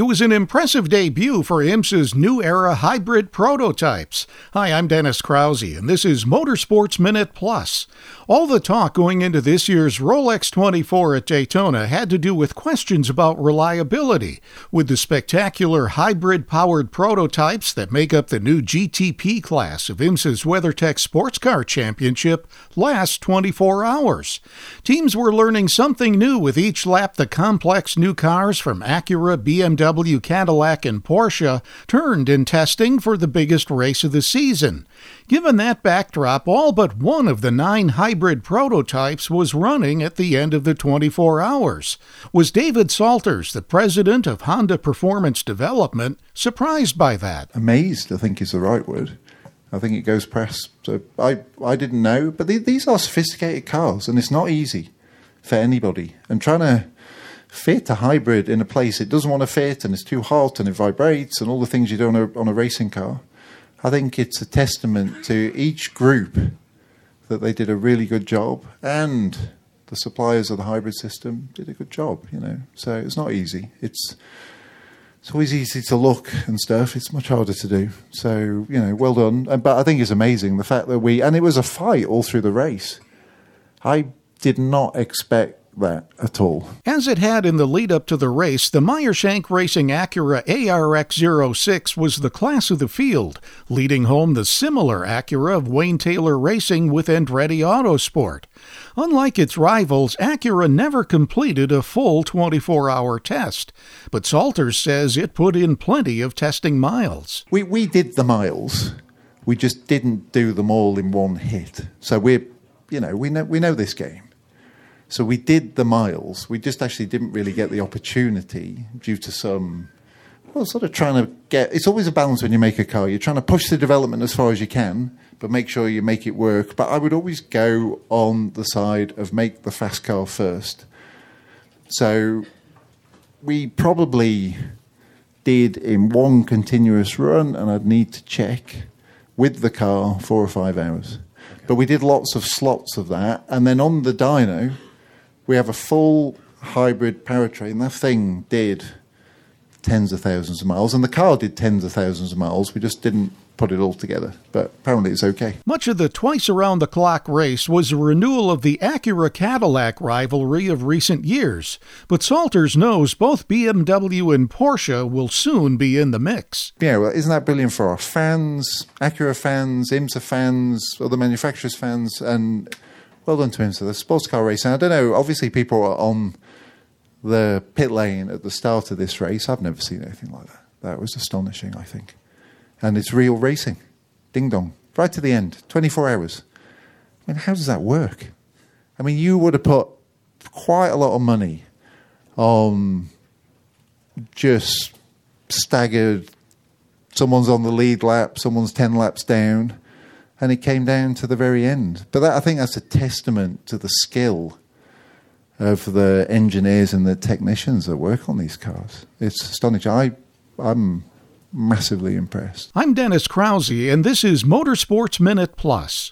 It was an impressive debut for IMSA's new era hybrid prototypes. Hi, I'm Dennis Krause, and this is Motorsports Minute Plus. All the talk going into this year's Rolex 24 at Daytona had to do with questions about reliability. With the spectacular hybrid powered prototypes that make up the new GTP class of IMSA's WeatherTech Sports Car Championship last 24 hours. Teams were learning something new with each lap the complex new cars from Acura, BMW, BMW, Cadillac, and Porsche turned in testing for the biggest race of the season. Given that backdrop, all but one of the nine hybrid prototypes was running at the end of the 24 hours. Was David Salters, the president of Honda Performance Development, surprised by that? Amazed, I think is the right word. I think it goes past. So I, I didn't know, but these are sophisticated cars, and it's not easy for anybody. And trying to fit a hybrid in a place it doesn't want to fit and it's too hot and it vibrates and all the things you do on a, on a racing car. I think it's a testament to each group that they did a really good job and the suppliers of the hybrid system did a good job, you know. So it's not easy. It's it's always easy to look and stuff. It's much harder to do. So you know, well done. But I think it's amazing the fact that we and it was a fight all through the race. I did not expect that at all. As it had in the lead up to the race, the Meyershank Racing Acura ARX 06 was the class of the field, leading home the similar Acura of Wayne Taylor Racing with Andretti Autosport. Unlike its rivals, Acura never completed a full 24 hour test, but Salters says it put in plenty of testing miles. We, we did the miles, we just didn't do them all in one hit. So we're, you know, we know, we know this game. So we did the miles. We just actually didn't really get the opportunity due to some, well, sort of trying to get. It's always a balance when you make a car. You're trying to push the development as far as you can, but make sure you make it work. But I would always go on the side of make the fast car first. So we probably did in one continuous run, and I'd need to check with the car four or five hours. But we did lots of slots of that, and then on the dyno we have a full hybrid powertrain. That thing did tens of thousands of miles, and the car did tens of thousands of miles. We just didn't put it all together, but apparently it's okay. Much of the twice around the clock race was a renewal of the Acura Cadillac rivalry of recent years, but Salters knows both BMW and Porsche will soon be in the mix. Yeah, well, isn't that brilliant for our fans, Acura fans, IMSA fans, other manufacturers' fans, and well done to him. So the sports car racing, I don't know, obviously people are on the pit lane at the start of this race. I've never seen anything like that. That was astonishing, I think. And it's real racing. Ding dong. Right to the end. 24 hours. I mean, how does that work? I mean, you would have put quite a lot of money on just staggered. Someone's on the lead lap, someone's 10 laps down and it came down to the very end. But that, I think that's a testament to the skill of the engineers and the technicians that work on these cars. It's astonishing. I, I'm massively impressed. I'm Dennis Krause, and this is Motorsports Minute Plus.